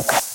you.